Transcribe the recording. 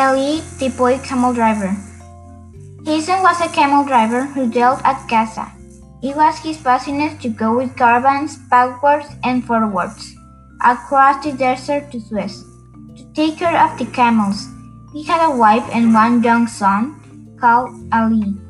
Ali, the boy camel driver. Hazen was a camel driver who dealt at Gaza. It was his business to go with caravans backwards and forwards across the desert to Suez to take care of the camels. He had a wife and one young son called Ali.